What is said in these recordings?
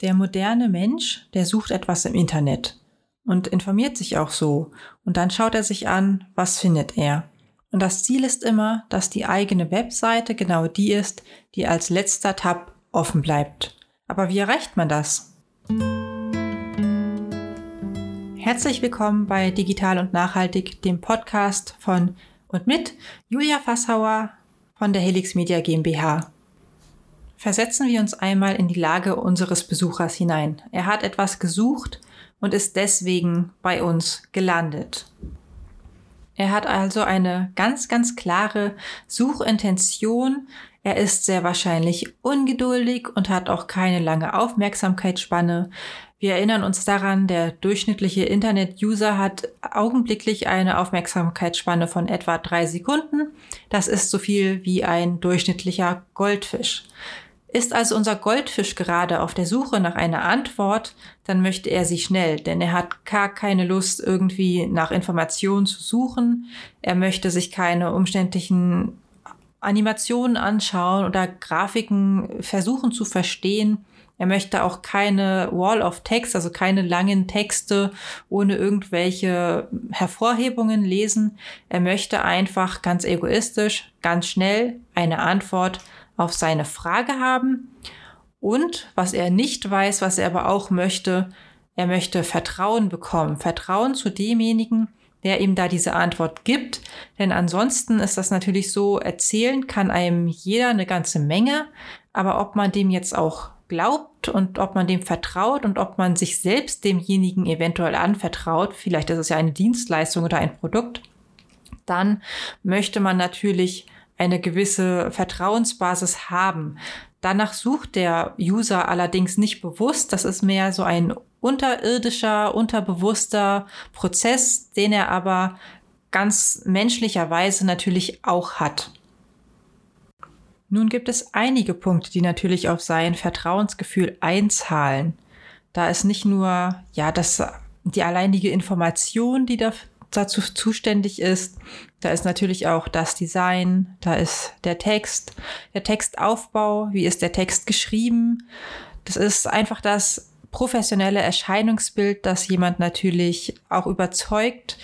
Der moderne Mensch, der sucht etwas im Internet und informiert sich auch so. Und dann schaut er sich an, was findet er. Und das Ziel ist immer, dass die eigene Webseite genau die ist, die als letzter Tab offen bleibt. Aber wie erreicht man das? Herzlich willkommen bei Digital und Nachhaltig, dem Podcast von und mit Julia Fassauer von der Helix Media GmbH. Versetzen wir uns einmal in die Lage unseres Besuchers hinein. Er hat etwas gesucht und ist deswegen bei uns gelandet. Er hat also eine ganz, ganz klare Suchintention. Er ist sehr wahrscheinlich ungeduldig und hat auch keine lange Aufmerksamkeitsspanne. Wir erinnern uns daran, der durchschnittliche Internet-User hat augenblicklich eine Aufmerksamkeitsspanne von etwa drei Sekunden. Das ist so viel wie ein durchschnittlicher Goldfisch. Ist also unser Goldfisch gerade auf der Suche nach einer Antwort, dann möchte er sie schnell, denn er hat gar keine Lust, irgendwie nach Informationen zu suchen. Er möchte sich keine umständlichen Animationen anschauen oder Grafiken versuchen zu verstehen. Er möchte auch keine Wall of Text, also keine langen Texte ohne irgendwelche Hervorhebungen lesen. Er möchte einfach ganz egoistisch, ganz schnell eine Antwort auf seine Frage haben. Und was er nicht weiß, was er aber auch möchte, er möchte Vertrauen bekommen. Vertrauen zu demjenigen, der ihm da diese Antwort gibt. Denn ansonsten ist das natürlich so, erzählen kann einem jeder eine ganze Menge. Aber ob man dem jetzt auch glaubt und ob man dem vertraut und ob man sich selbst demjenigen eventuell anvertraut, vielleicht ist es ja eine Dienstleistung oder ein Produkt, dann möchte man natürlich eine gewisse Vertrauensbasis haben. Danach sucht der User allerdings nicht bewusst. Das ist mehr so ein unterirdischer, unterbewusster Prozess, den er aber ganz menschlicherweise natürlich auch hat. Nun gibt es einige Punkte, die natürlich auf sein Vertrauensgefühl einzahlen. Da ist nicht nur, ja, das, die alleinige Information, die da dazu zuständig ist. Da ist natürlich auch das Design, da ist der Text, der Textaufbau, wie ist der Text geschrieben. Das ist einfach das professionelle Erscheinungsbild, das jemand natürlich auch überzeugt,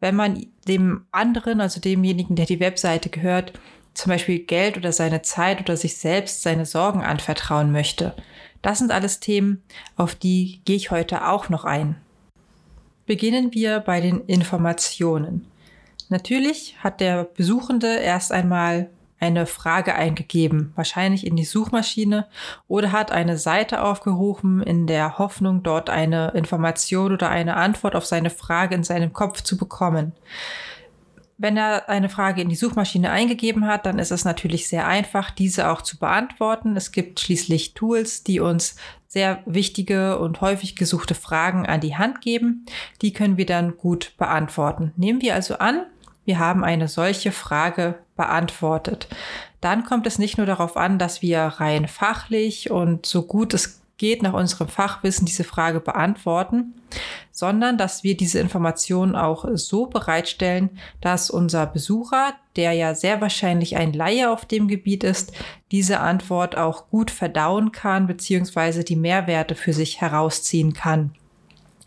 wenn man dem anderen, also demjenigen, der die Webseite gehört, zum Beispiel Geld oder seine Zeit oder sich selbst seine Sorgen anvertrauen möchte. Das sind alles Themen, auf die gehe ich heute auch noch ein. Beginnen wir bei den Informationen. Natürlich hat der Besuchende erst einmal eine Frage eingegeben, wahrscheinlich in die Suchmaschine, oder hat eine Seite aufgerufen in der Hoffnung, dort eine Information oder eine Antwort auf seine Frage in seinem Kopf zu bekommen. Wenn er eine Frage in die Suchmaschine eingegeben hat, dann ist es natürlich sehr einfach, diese auch zu beantworten. Es gibt schließlich Tools, die uns sehr wichtige und häufig gesuchte Fragen an die Hand geben. Die können wir dann gut beantworten. Nehmen wir also an, wir haben eine solche Frage beantwortet. Dann kommt es nicht nur darauf an, dass wir rein fachlich und so gut es geht nach unserem Fachwissen diese Frage beantworten, sondern dass wir diese Informationen auch so bereitstellen, dass unser Besucher, der ja sehr wahrscheinlich ein Laie auf dem Gebiet ist, diese Antwort auch gut verdauen kann, beziehungsweise die Mehrwerte für sich herausziehen kann.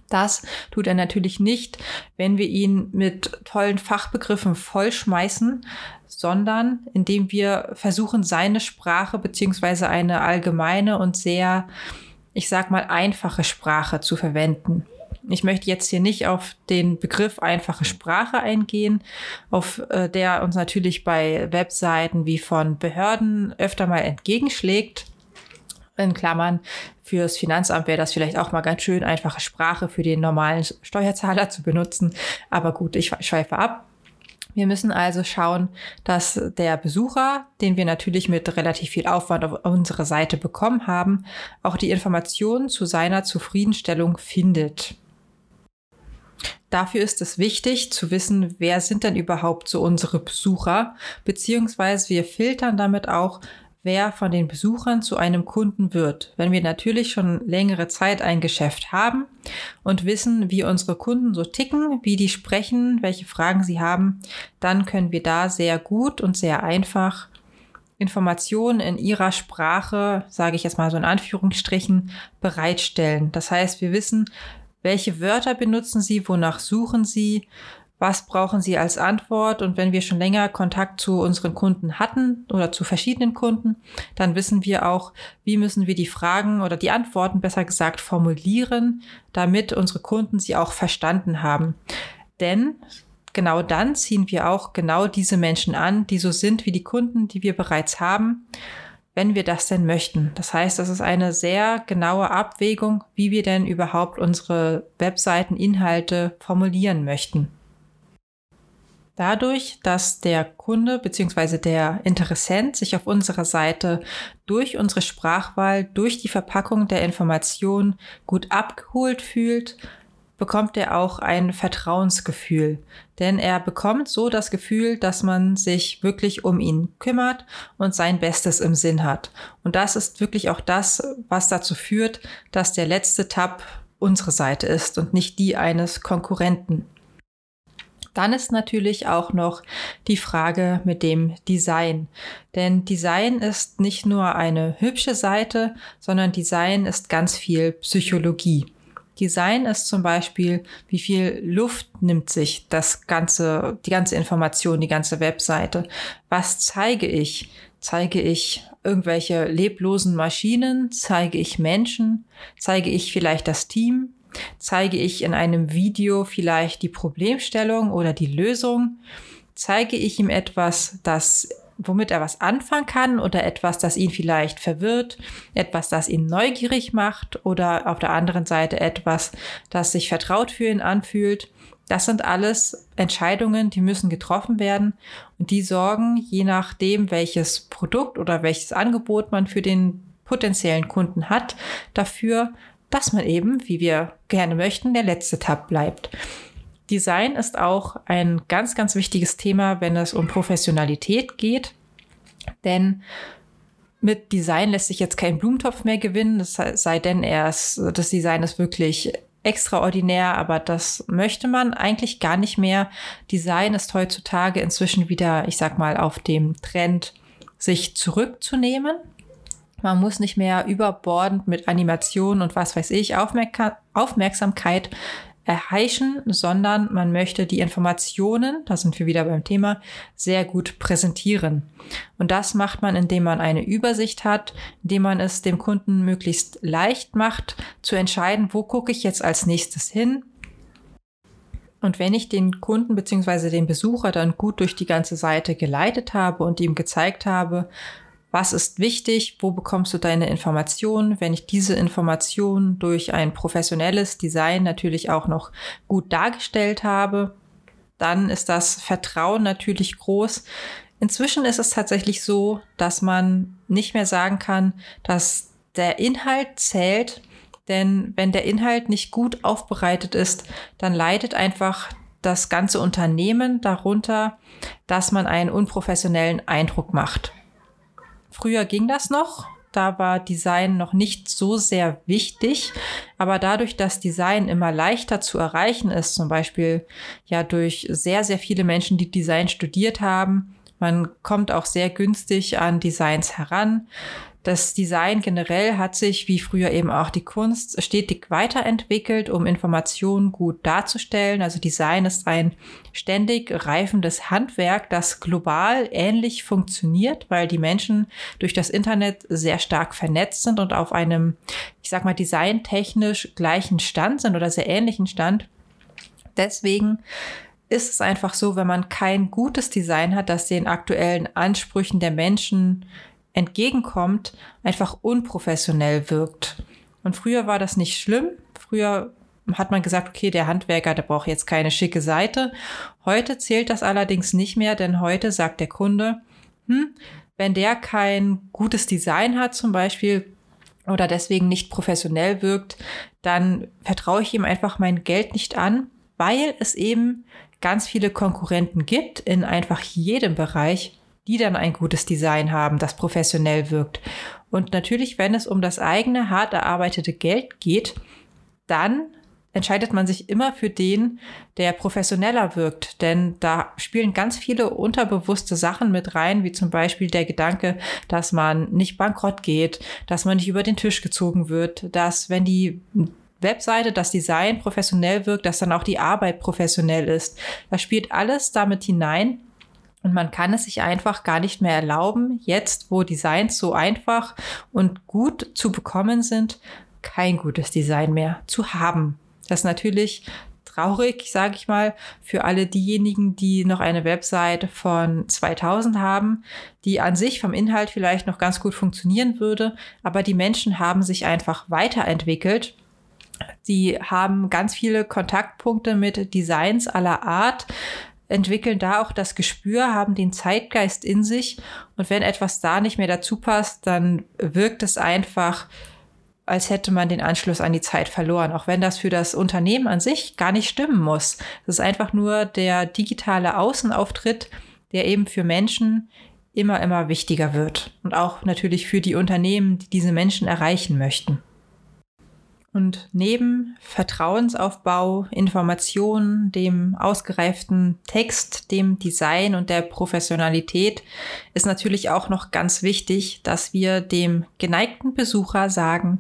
Das tut er natürlich nicht, wenn wir ihn mit tollen Fachbegriffen vollschmeißen, sondern indem wir versuchen, seine Sprache beziehungsweise eine allgemeine und sehr, ich sag mal, einfache Sprache zu verwenden. Ich möchte jetzt hier nicht auf den Begriff einfache Sprache eingehen, auf äh, der uns natürlich bei Webseiten wie von Behörden öfter mal entgegenschlägt. In Klammern, fürs Finanzamt wäre das vielleicht auch mal ganz schön, einfache Sprache für den normalen Steuerzahler zu benutzen. Aber gut, ich schweife ab. Wir müssen also schauen, dass der Besucher, den wir natürlich mit relativ viel Aufwand auf unsere Seite bekommen haben, auch die Informationen zu seiner Zufriedenstellung findet. Dafür ist es wichtig zu wissen, wer sind denn überhaupt so unsere Besucher, beziehungsweise wir filtern damit auch, wer von den Besuchern zu einem Kunden wird. Wenn wir natürlich schon längere Zeit ein Geschäft haben und wissen, wie unsere Kunden so ticken, wie die sprechen, welche Fragen sie haben, dann können wir da sehr gut und sehr einfach Informationen in ihrer Sprache, sage ich jetzt mal so in Anführungsstrichen, bereitstellen. Das heißt, wir wissen, welche Wörter benutzen sie, wonach suchen sie, was brauchen Sie als Antwort? Und wenn wir schon länger Kontakt zu unseren Kunden hatten oder zu verschiedenen Kunden, dann wissen wir auch, wie müssen wir die Fragen oder die Antworten besser gesagt formulieren, damit unsere Kunden sie auch verstanden haben. Denn genau dann ziehen wir auch genau diese Menschen an, die so sind wie die Kunden, die wir bereits haben, wenn wir das denn möchten. Das heißt, das ist eine sehr genaue Abwägung, wie wir denn überhaupt unsere Webseiteninhalte formulieren möchten. Dadurch, dass der Kunde bzw. der Interessent sich auf unserer Seite durch unsere Sprachwahl, durch die Verpackung der Information gut abgeholt fühlt, bekommt er auch ein Vertrauensgefühl. Denn er bekommt so das Gefühl, dass man sich wirklich um ihn kümmert und sein Bestes im Sinn hat. Und das ist wirklich auch das, was dazu führt, dass der letzte Tab unsere Seite ist und nicht die eines Konkurrenten. Dann ist natürlich auch noch die Frage mit dem Design. Denn Design ist nicht nur eine hübsche Seite, sondern Design ist ganz viel Psychologie. Design ist zum Beispiel, wie viel Luft nimmt sich das ganze, die ganze Information, die ganze Webseite. Was zeige ich? Zeige ich irgendwelche leblosen Maschinen? Zeige ich Menschen? Zeige ich vielleicht das Team? Zeige ich in einem Video vielleicht die Problemstellung oder die Lösung? Zeige ich ihm etwas, das womit er was anfangen kann oder etwas, das ihn vielleicht verwirrt, etwas, das ihn neugierig macht oder auf der anderen Seite etwas, das sich vertraut für ihn anfühlt. Das sind alles Entscheidungen, die müssen getroffen werden und die sorgen, je nachdem, welches Produkt oder welches Angebot man für den potenziellen Kunden hat, dafür, dass man eben, wie wir gerne möchten, der letzte Tab bleibt. Design ist auch ein ganz, ganz wichtiges Thema, wenn es um Professionalität geht. Denn mit Design lässt sich jetzt kein Blumentopf mehr gewinnen, das sei denn erst, das Design ist wirklich extraordinär, aber das möchte man eigentlich gar nicht mehr. Design ist heutzutage inzwischen wieder, ich sag mal, auf dem Trend, sich zurückzunehmen man muss nicht mehr überbordend mit Animationen und was weiß ich Aufmerk Aufmerksamkeit erheischen, sondern man möchte die Informationen, da sind wir wieder beim Thema, sehr gut präsentieren. Und das macht man, indem man eine Übersicht hat, indem man es dem Kunden möglichst leicht macht, zu entscheiden, wo gucke ich jetzt als nächstes hin. Und wenn ich den Kunden bzw. den Besucher dann gut durch die ganze Seite geleitet habe und ihm gezeigt habe, was ist wichtig, wo bekommst du deine Informationen, wenn ich diese Informationen durch ein professionelles Design natürlich auch noch gut dargestellt habe, dann ist das Vertrauen natürlich groß. Inzwischen ist es tatsächlich so, dass man nicht mehr sagen kann, dass der Inhalt zählt, denn wenn der Inhalt nicht gut aufbereitet ist, dann leidet einfach das ganze Unternehmen darunter, dass man einen unprofessionellen Eindruck macht. Früher ging das noch. Da war Design noch nicht so sehr wichtig. Aber dadurch, dass Design immer leichter zu erreichen ist, zum Beispiel ja durch sehr, sehr viele Menschen, die Design studiert haben, man kommt auch sehr günstig an Designs heran. Das Design generell hat sich, wie früher eben auch die Kunst, stetig weiterentwickelt, um Informationen gut darzustellen. Also Design ist ein ständig reifendes Handwerk, das global ähnlich funktioniert, weil die Menschen durch das Internet sehr stark vernetzt sind und auf einem, ich sag mal, designtechnisch gleichen Stand sind oder sehr ähnlichen Stand. Deswegen ist es einfach so, wenn man kein gutes Design hat, das den aktuellen Ansprüchen der Menschen entgegenkommt, einfach unprofessionell wirkt. Und früher war das nicht schlimm. Früher hat man gesagt, okay, der Handwerker, der braucht jetzt keine schicke Seite. Heute zählt das allerdings nicht mehr, denn heute sagt der Kunde, hm, wenn der kein gutes Design hat zum Beispiel oder deswegen nicht professionell wirkt, dann vertraue ich ihm einfach mein Geld nicht an, weil es eben ganz viele Konkurrenten gibt in einfach jedem Bereich die dann ein gutes Design haben, das professionell wirkt. Und natürlich, wenn es um das eigene, hart erarbeitete Geld geht, dann entscheidet man sich immer für den, der professioneller wirkt. Denn da spielen ganz viele unterbewusste Sachen mit rein, wie zum Beispiel der Gedanke, dass man nicht bankrott geht, dass man nicht über den Tisch gezogen wird, dass wenn die Webseite, das Design professionell wirkt, dass dann auch die Arbeit professionell ist. Das spielt alles damit hinein. Und man kann es sich einfach gar nicht mehr erlauben, jetzt, wo Designs so einfach und gut zu bekommen sind, kein gutes Design mehr zu haben. Das ist natürlich traurig, sage ich mal, für alle diejenigen, die noch eine Website von 2000 haben, die an sich vom Inhalt vielleicht noch ganz gut funktionieren würde, aber die Menschen haben sich einfach weiterentwickelt. Sie haben ganz viele Kontaktpunkte mit Designs aller Art, entwickeln da auch das Gespür, haben den Zeitgeist in sich und wenn etwas da nicht mehr dazu passt, dann wirkt es einfach als hätte man den Anschluss an die Zeit verloren, auch wenn das für das Unternehmen an sich gar nicht stimmen muss. Das ist einfach nur der digitale Außenauftritt, der eben für Menschen immer, immer wichtiger wird und auch natürlich für die Unternehmen, die diese Menschen erreichen möchten. Und neben Vertrauensaufbau, Informationen, dem ausgereiften Text, dem Design und der Professionalität ist natürlich auch noch ganz wichtig, dass wir dem geneigten Besucher sagen,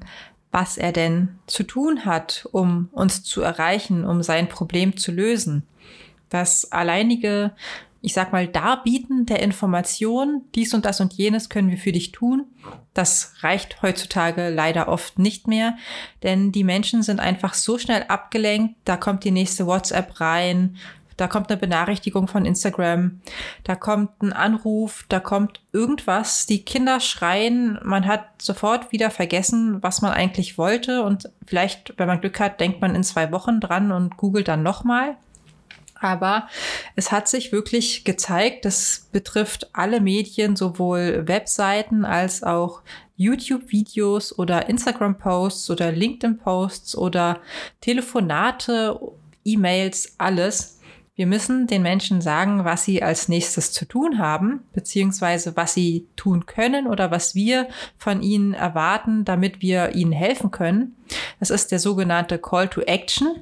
was er denn zu tun hat, um uns zu erreichen, um sein Problem zu lösen. Das alleinige ich sag mal, Darbieten der Information, dies und das und jenes können wir für dich tun. Das reicht heutzutage leider oft nicht mehr, denn die Menschen sind einfach so schnell abgelenkt. Da kommt die nächste WhatsApp rein, da kommt eine Benachrichtigung von Instagram, da kommt ein Anruf, da kommt irgendwas. Die Kinder schreien, man hat sofort wieder vergessen, was man eigentlich wollte und vielleicht, wenn man Glück hat, denkt man in zwei Wochen dran und googelt dann nochmal. Aber es hat sich wirklich gezeigt, das betrifft alle Medien, sowohl Webseiten als auch YouTube-Videos oder Instagram-Posts oder LinkedIn-Posts oder Telefonate, E-Mails, alles. Wir müssen den Menschen sagen, was sie als nächstes zu tun haben, beziehungsweise was sie tun können oder was wir von ihnen erwarten, damit wir ihnen helfen können. Das ist der sogenannte Call to Action.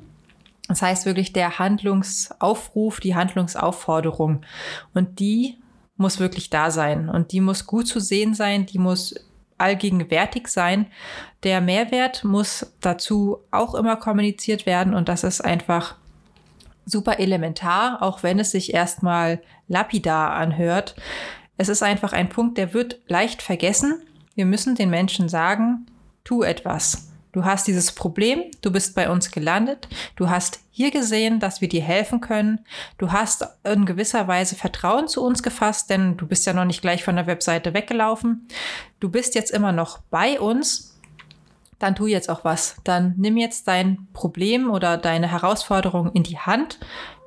Das heißt wirklich der Handlungsaufruf, die Handlungsaufforderung. Und die muss wirklich da sein. Und die muss gut zu sehen sein, die muss allgegenwärtig sein. Der Mehrwert muss dazu auch immer kommuniziert werden. Und das ist einfach super elementar, auch wenn es sich erstmal lapidar anhört. Es ist einfach ein Punkt, der wird leicht vergessen. Wir müssen den Menschen sagen, tu etwas. Du hast dieses Problem, du bist bei uns gelandet, du hast hier gesehen, dass wir dir helfen können, du hast in gewisser Weise Vertrauen zu uns gefasst, denn du bist ja noch nicht gleich von der Webseite weggelaufen. Du bist jetzt immer noch bei uns, dann tu jetzt auch was. Dann nimm jetzt dein Problem oder deine Herausforderung in die Hand.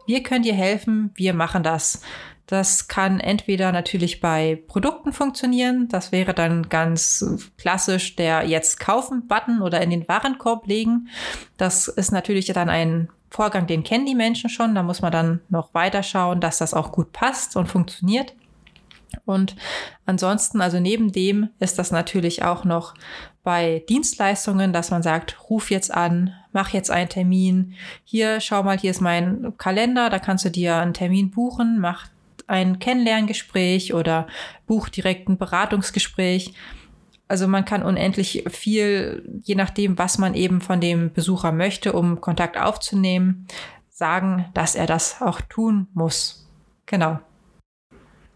Wir können dir helfen, wir machen das. Das kann entweder natürlich bei Produkten funktionieren. Das wäre dann ganz klassisch der Jetzt kaufen-Button oder in den Warenkorb legen. Das ist natürlich dann ein Vorgang, den kennen die Menschen schon. Da muss man dann noch weiter schauen, dass das auch gut passt und funktioniert. Und ansonsten, also neben dem ist das natürlich auch noch bei Dienstleistungen, dass man sagt, ruf jetzt an, mach jetzt einen Termin. Hier, schau mal, hier ist mein Kalender, da kannst du dir einen Termin buchen, mach ein Kennenlerngespräch oder bucht direkt ein Beratungsgespräch. Also man kann unendlich viel, je nachdem, was man eben von dem Besucher möchte, um Kontakt aufzunehmen, sagen, dass er das auch tun muss. Genau.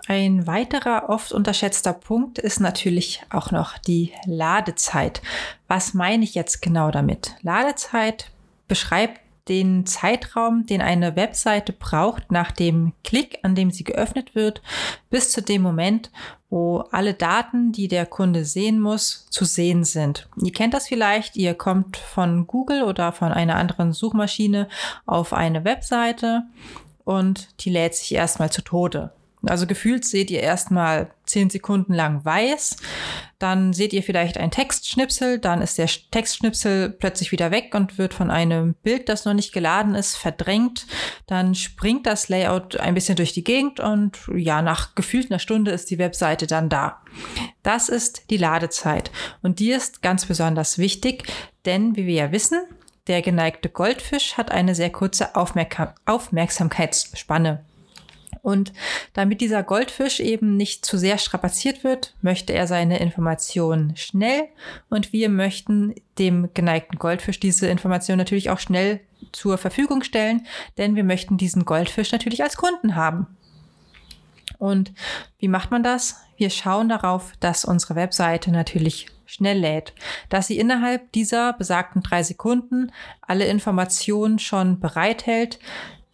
Ein weiterer oft unterschätzter Punkt ist natürlich auch noch die Ladezeit. Was meine ich jetzt genau damit? Ladezeit beschreibt den Zeitraum, den eine Webseite braucht nach dem Klick, an dem sie geöffnet wird, bis zu dem Moment, wo alle Daten, die der Kunde sehen muss, zu sehen sind. Ihr kennt das vielleicht, ihr kommt von Google oder von einer anderen Suchmaschine auf eine Webseite und die lädt sich erstmal zu Tode. Also gefühlt seht ihr erstmal zehn Sekunden lang weiß, dann seht ihr vielleicht ein Textschnipsel, dann ist der Textschnipsel plötzlich wieder weg und wird von einem Bild, das noch nicht geladen ist, verdrängt. Dann springt das Layout ein bisschen durch die Gegend und ja, nach gefühlt einer Stunde ist die Webseite dann da. Das ist die Ladezeit und die ist ganz besonders wichtig, denn wie wir ja wissen, der geneigte Goldfisch hat eine sehr kurze Aufmerksam Aufmerksamkeitsspanne. Und damit dieser Goldfisch eben nicht zu sehr strapaziert wird, möchte er seine Informationen schnell und wir möchten dem geneigten Goldfisch diese Information natürlich auch schnell zur Verfügung stellen, denn wir möchten diesen Goldfisch natürlich als Kunden haben. Und wie macht man das? Wir schauen darauf, dass unsere Webseite natürlich schnell lädt, dass sie innerhalb dieser besagten drei Sekunden alle Informationen schon bereithält,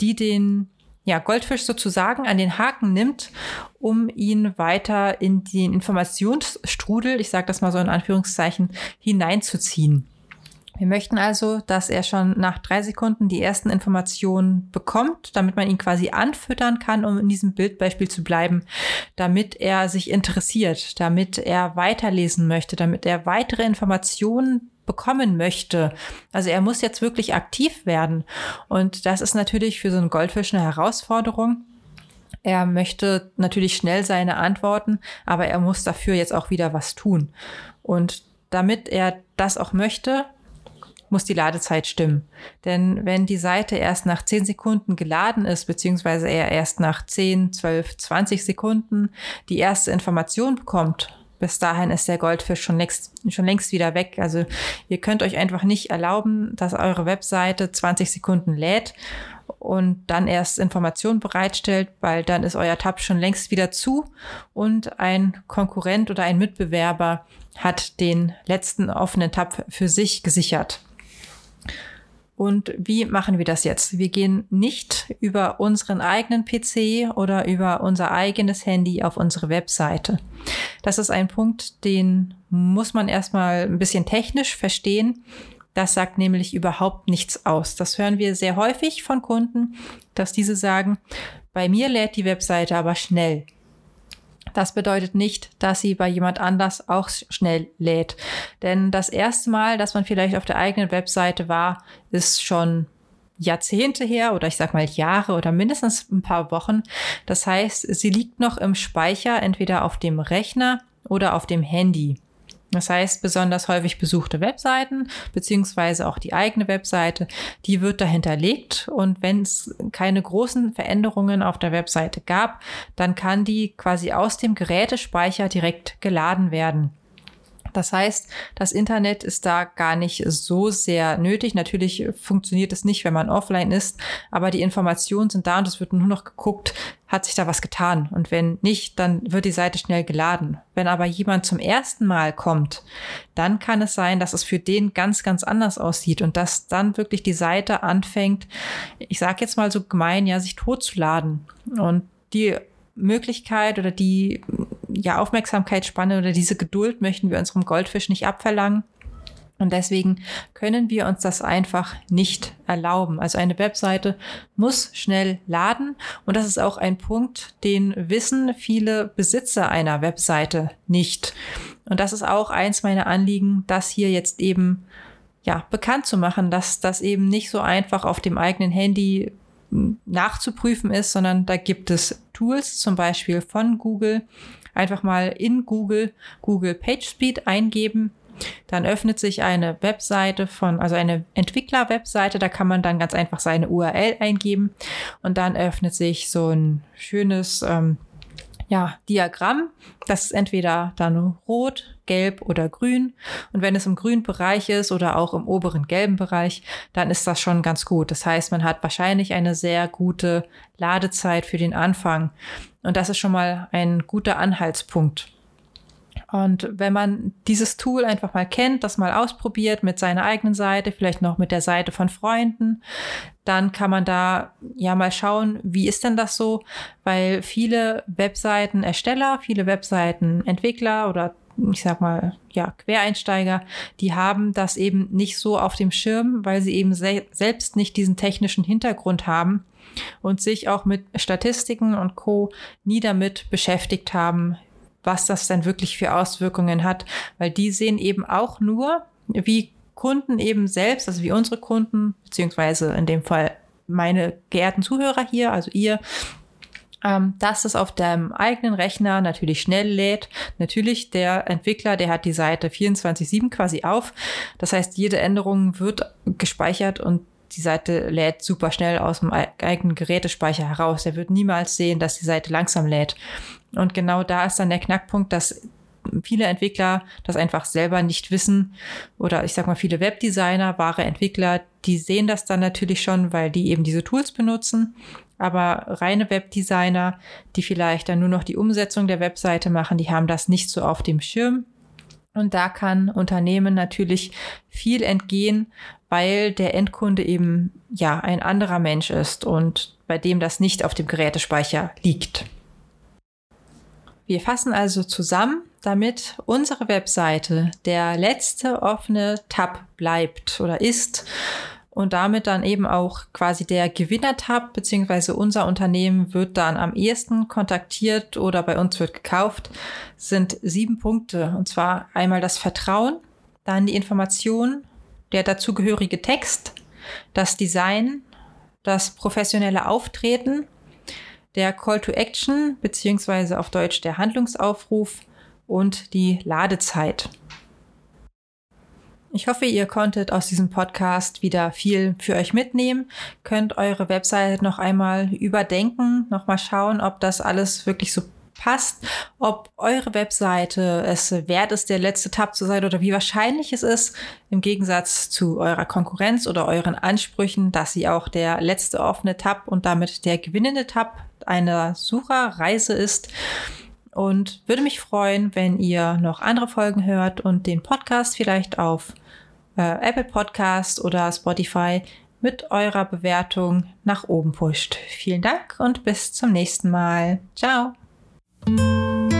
die den ja, Goldfisch sozusagen an den Haken nimmt, um ihn weiter in den Informationsstrudel, ich sage das mal so in Anführungszeichen, hineinzuziehen. Wir möchten also, dass er schon nach drei Sekunden die ersten Informationen bekommt, damit man ihn quasi anfüttern kann, um in diesem Bildbeispiel zu bleiben, damit er sich interessiert, damit er weiterlesen möchte, damit er weitere Informationen bekommen möchte. Also er muss jetzt wirklich aktiv werden. Und das ist natürlich für so einen Goldfisch eine Herausforderung. Er möchte natürlich schnell seine Antworten, aber er muss dafür jetzt auch wieder was tun. Und damit er das auch möchte, muss die Ladezeit stimmen. Denn wenn die Seite erst nach 10 Sekunden geladen ist, beziehungsweise er erst nach 10, 12, 20 Sekunden die erste Information bekommt bis dahin ist der Goldfisch schon längst, schon längst wieder weg. Also ihr könnt euch einfach nicht erlauben, dass eure Webseite 20 Sekunden lädt und dann erst Informationen bereitstellt, weil dann ist euer Tab schon längst wieder zu und ein Konkurrent oder ein Mitbewerber hat den letzten offenen Tab für sich gesichert. Und wie machen wir das jetzt? Wir gehen nicht über unseren eigenen PC oder über unser eigenes Handy auf unsere Webseite. Das ist ein Punkt, den muss man erstmal ein bisschen technisch verstehen. Das sagt nämlich überhaupt nichts aus. Das hören wir sehr häufig von Kunden, dass diese sagen, bei mir lädt die Webseite aber schnell. Das bedeutet nicht, dass sie bei jemand anders auch schnell lädt. Denn das erste Mal, dass man vielleicht auf der eigenen Webseite war, ist schon Jahrzehnte her oder ich sag mal Jahre oder mindestens ein paar Wochen. Das heißt, sie liegt noch im Speicher, entweder auf dem Rechner oder auf dem Handy. Das heißt, besonders häufig besuchte Webseiten, beziehungsweise auch die eigene Webseite, die wird dahinterlegt. Und wenn es keine großen Veränderungen auf der Webseite gab, dann kann die quasi aus dem Gerätespeicher direkt geladen werden. Das heißt, das Internet ist da gar nicht so sehr nötig. Natürlich funktioniert es nicht, wenn man offline ist, aber die Informationen sind da und es wird nur noch geguckt, hat sich da was getan. Und wenn nicht, dann wird die Seite schnell geladen. Wenn aber jemand zum ersten Mal kommt, dann kann es sein, dass es für den ganz, ganz anders aussieht und dass dann wirklich die Seite anfängt, ich sage jetzt mal so gemein, ja, sich totzuladen. Und die Möglichkeit oder die ja, Aufmerksamkeitsspanne oder diese Geduld möchten wir unserem Goldfisch nicht abverlangen. Und deswegen können wir uns das einfach nicht erlauben. Also eine Webseite muss schnell laden. Und das ist auch ein Punkt, den wissen viele Besitzer einer Webseite nicht. Und das ist auch eins meiner Anliegen, das hier jetzt eben ja, bekannt zu machen, dass das eben nicht so einfach auf dem eigenen Handy nachzuprüfen ist, sondern da gibt es Tools, zum Beispiel von Google. Einfach mal in Google Google PageSpeed eingeben. Dann öffnet sich eine Webseite von, also eine Entwickler-Webseite, da kann man dann ganz einfach seine URL eingeben und dann öffnet sich so ein schönes ähm, ja, Diagramm. Das ist entweder dann rot, gelb oder grün. Und wenn es im grünen Bereich ist oder auch im oberen gelben Bereich, dann ist das schon ganz gut. Das heißt, man hat wahrscheinlich eine sehr gute Ladezeit für den Anfang. Und das ist schon mal ein guter Anhaltspunkt. Und wenn man dieses Tool einfach mal kennt, das mal ausprobiert mit seiner eigenen Seite, vielleicht noch mit der Seite von Freunden, dann kann man da ja mal schauen, wie ist denn das so? Weil viele Webseitenersteller, viele Webseitenentwickler oder ich sag mal, ja, Quereinsteiger, die haben das eben nicht so auf dem Schirm, weil sie eben se selbst nicht diesen technischen Hintergrund haben und sich auch mit Statistiken und Co. nie damit beschäftigt haben, was das denn wirklich für Auswirkungen hat, weil die sehen eben auch nur, wie Kunden eben selbst, also wie unsere Kunden, beziehungsweise in dem Fall meine geehrten Zuhörer hier, also ihr, ähm, dass es auf deinem eigenen Rechner natürlich schnell lädt. Natürlich, der Entwickler, der hat die Seite 24-7 quasi auf. Das heißt, jede Änderung wird gespeichert und die Seite lädt super schnell aus dem eigenen Gerätespeicher heraus. Er wird niemals sehen, dass die Seite langsam lädt. Und genau da ist dann der Knackpunkt, dass viele Entwickler das einfach selber nicht wissen oder ich sag mal viele Webdesigner, wahre Entwickler, die sehen das dann natürlich schon, weil die eben diese Tools benutzen. Aber reine Webdesigner, die vielleicht dann nur noch die Umsetzung der Webseite machen, die haben das nicht so auf dem Schirm. Und da kann Unternehmen natürlich viel entgehen, weil der Endkunde eben ja ein anderer Mensch ist und bei dem das nicht auf dem Gerätespeicher liegt. Wir fassen also zusammen, damit unsere Webseite der letzte offene Tab bleibt oder ist und damit dann eben auch quasi der Gewinner-Tab beziehungsweise unser Unternehmen wird dann am ehesten kontaktiert oder bei uns wird gekauft, sind sieben Punkte. Und zwar einmal das Vertrauen, dann die Information, der dazugehörige Text, das Design, das professionelle Auftreten, der Call to Action beziehungsweise auf Deutsch der Handlungsaufruf und die Ladezeit. Ich hoffe, ihr konntet aus diesem Podcast wieder viel für euch mitnehmen, könnt eure Webseite noch einmal überdenken, noch mal schauen, ob das alles wirklich so passt, ob eure Webseite es wert ist, der letzte Tab zu sein oder wie wahrscheinlich es ist, im Gegensatz zu eurer Konkurrenz oder euren Ansprüchen, dass sie auch der letzte offene Tab und damit der gewinnende Tab einer Sucherreise ist. Und würde mich freuen, wenn ihr noch andere Folgen hört und den Podcast vielleicht auf äh, Apple Podcast oder Spotify mit eurer Bewertung nach oben pusht. Vielen Dank und bis zum nächsten Mal. Ciao. Música